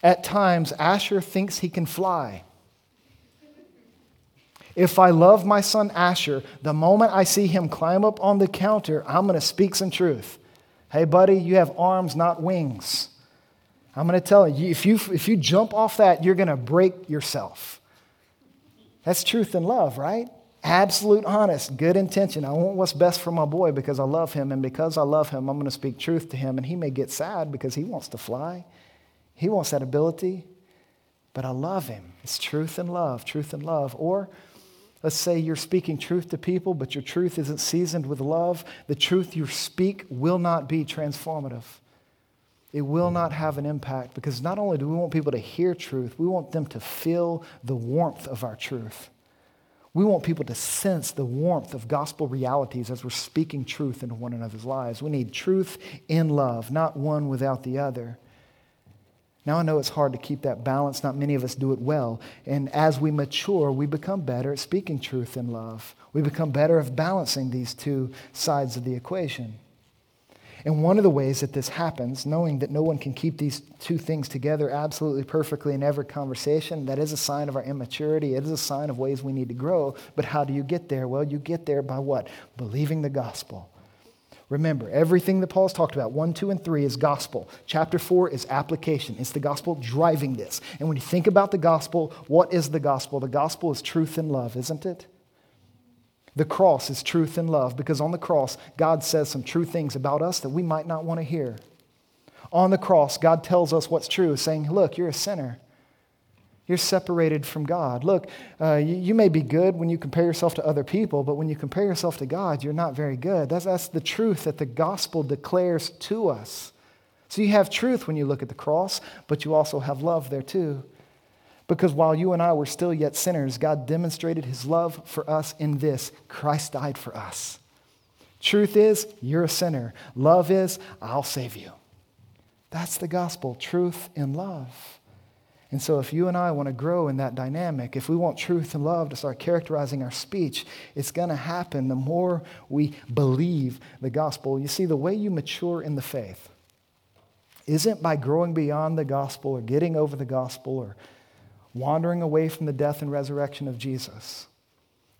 At times, Asher thinks he can fly. If I love my son Asher, the moment I see him climb up on the counter, I'm going to speak some truth. Hey, buddy, you have arms, not wings. I'm going to tell you, if you, if you jump off that, you're going to break yourself. That's truth and love, right? Absolute honest, good intention. I want what's best for my boy because I love him. And because I love him, I'm going to speak truth to him. And he may get sad because he wants to fly, he wants that ability. But I love him. It's truth and love, truth and love. Or Let's say you're speaking truth to people, but your truth isn't seasoned with love. The truth you speak will not be transformative. It will not have an impact because not only do we want people to hear truth, we want them to feel the warmth of our truth. We want people to sense the warmth of gospel realities as we're speaking truth into one another's lives. We need truth in love, not one without the other. Now I know it's hard to keep that balance. Not many of us do it well. And as we mature, we become better at speaking truth in love. We become better at balancing these two sides of the equation. And one of the ways that this happens, knowing that no one can keep these two things together absolutely perfectly in every conversation, that is a sign of our immaturity. It is a sign of ways we need to grow. But how do you get there? Well, you get there by what? Believing the gospel Remember, everything that Paul's talked about, 1, 2, and 3, is gospel. Chapter 4 is application. It's the gospel driving this. And when you think about the gospel, what is the gospel? The gospel is truth and love, isn't it? The cross is truth and love because on the cross, God says some true things about us that we might not want to hear. On the cross, God tells us what's true, saying, Look, you're a sinner. You're separated from God. Look, uh, you, you, may be good when you compare yourself to other people, but when you compare yourself to God, you're not very good. That's, that's the truth that the gospel declares to us. So you have truth when you look at the cross, but you also have love there too. Because while you and I were still yet sinners, God demonstrated his love for us in this Christ died for us. Truth is, you're a sinner. Love is, I'll save you. That's the gospel, truth and love. And so, if you and I want to grow in that dynamic, if we want truth and love to start characterizing our speech, it's going to happen the more we believe the gospel. You see, the way you mature in the faith isn't by growing beyond the gospel or getting over the gospel or wandering away from the death and resurrection of Jesus.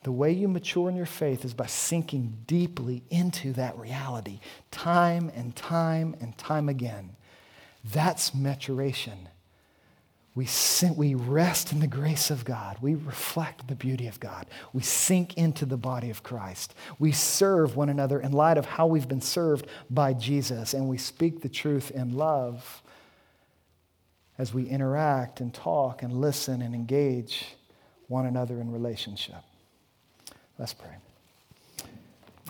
The way you mature in your faith is by sinking deeply into that reality, time and time and time again. That's maturation. We, sink, we rest in the grace of God. We reflect the beauty of God. We sink into the body of Christ. We serve one another in light of how we've been served by Jesus, and we speak the truth in love as we interact and talk and listen and engage one another in relationship. Let's pray.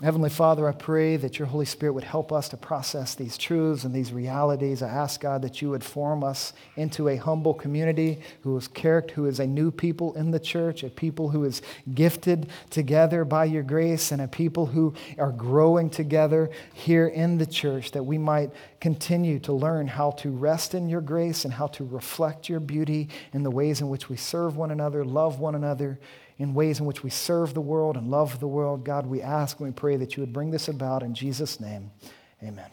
Heavenly Father, I pray that your Holy Spirit would help us to process these truths and these realities. I ask, God, that you would form us into a humble community who is character, who is a new people in the church, a people who is gifted together by your grace, and a people who are growing together here in the church, that we might continue to learn how to rest in your grace and how to reflect your beauty in the ways in which we serve one another, love one another in ways in which we serve the world and love the world. God, we ask and we pray that you would bring this about in Jesus' name. Amen.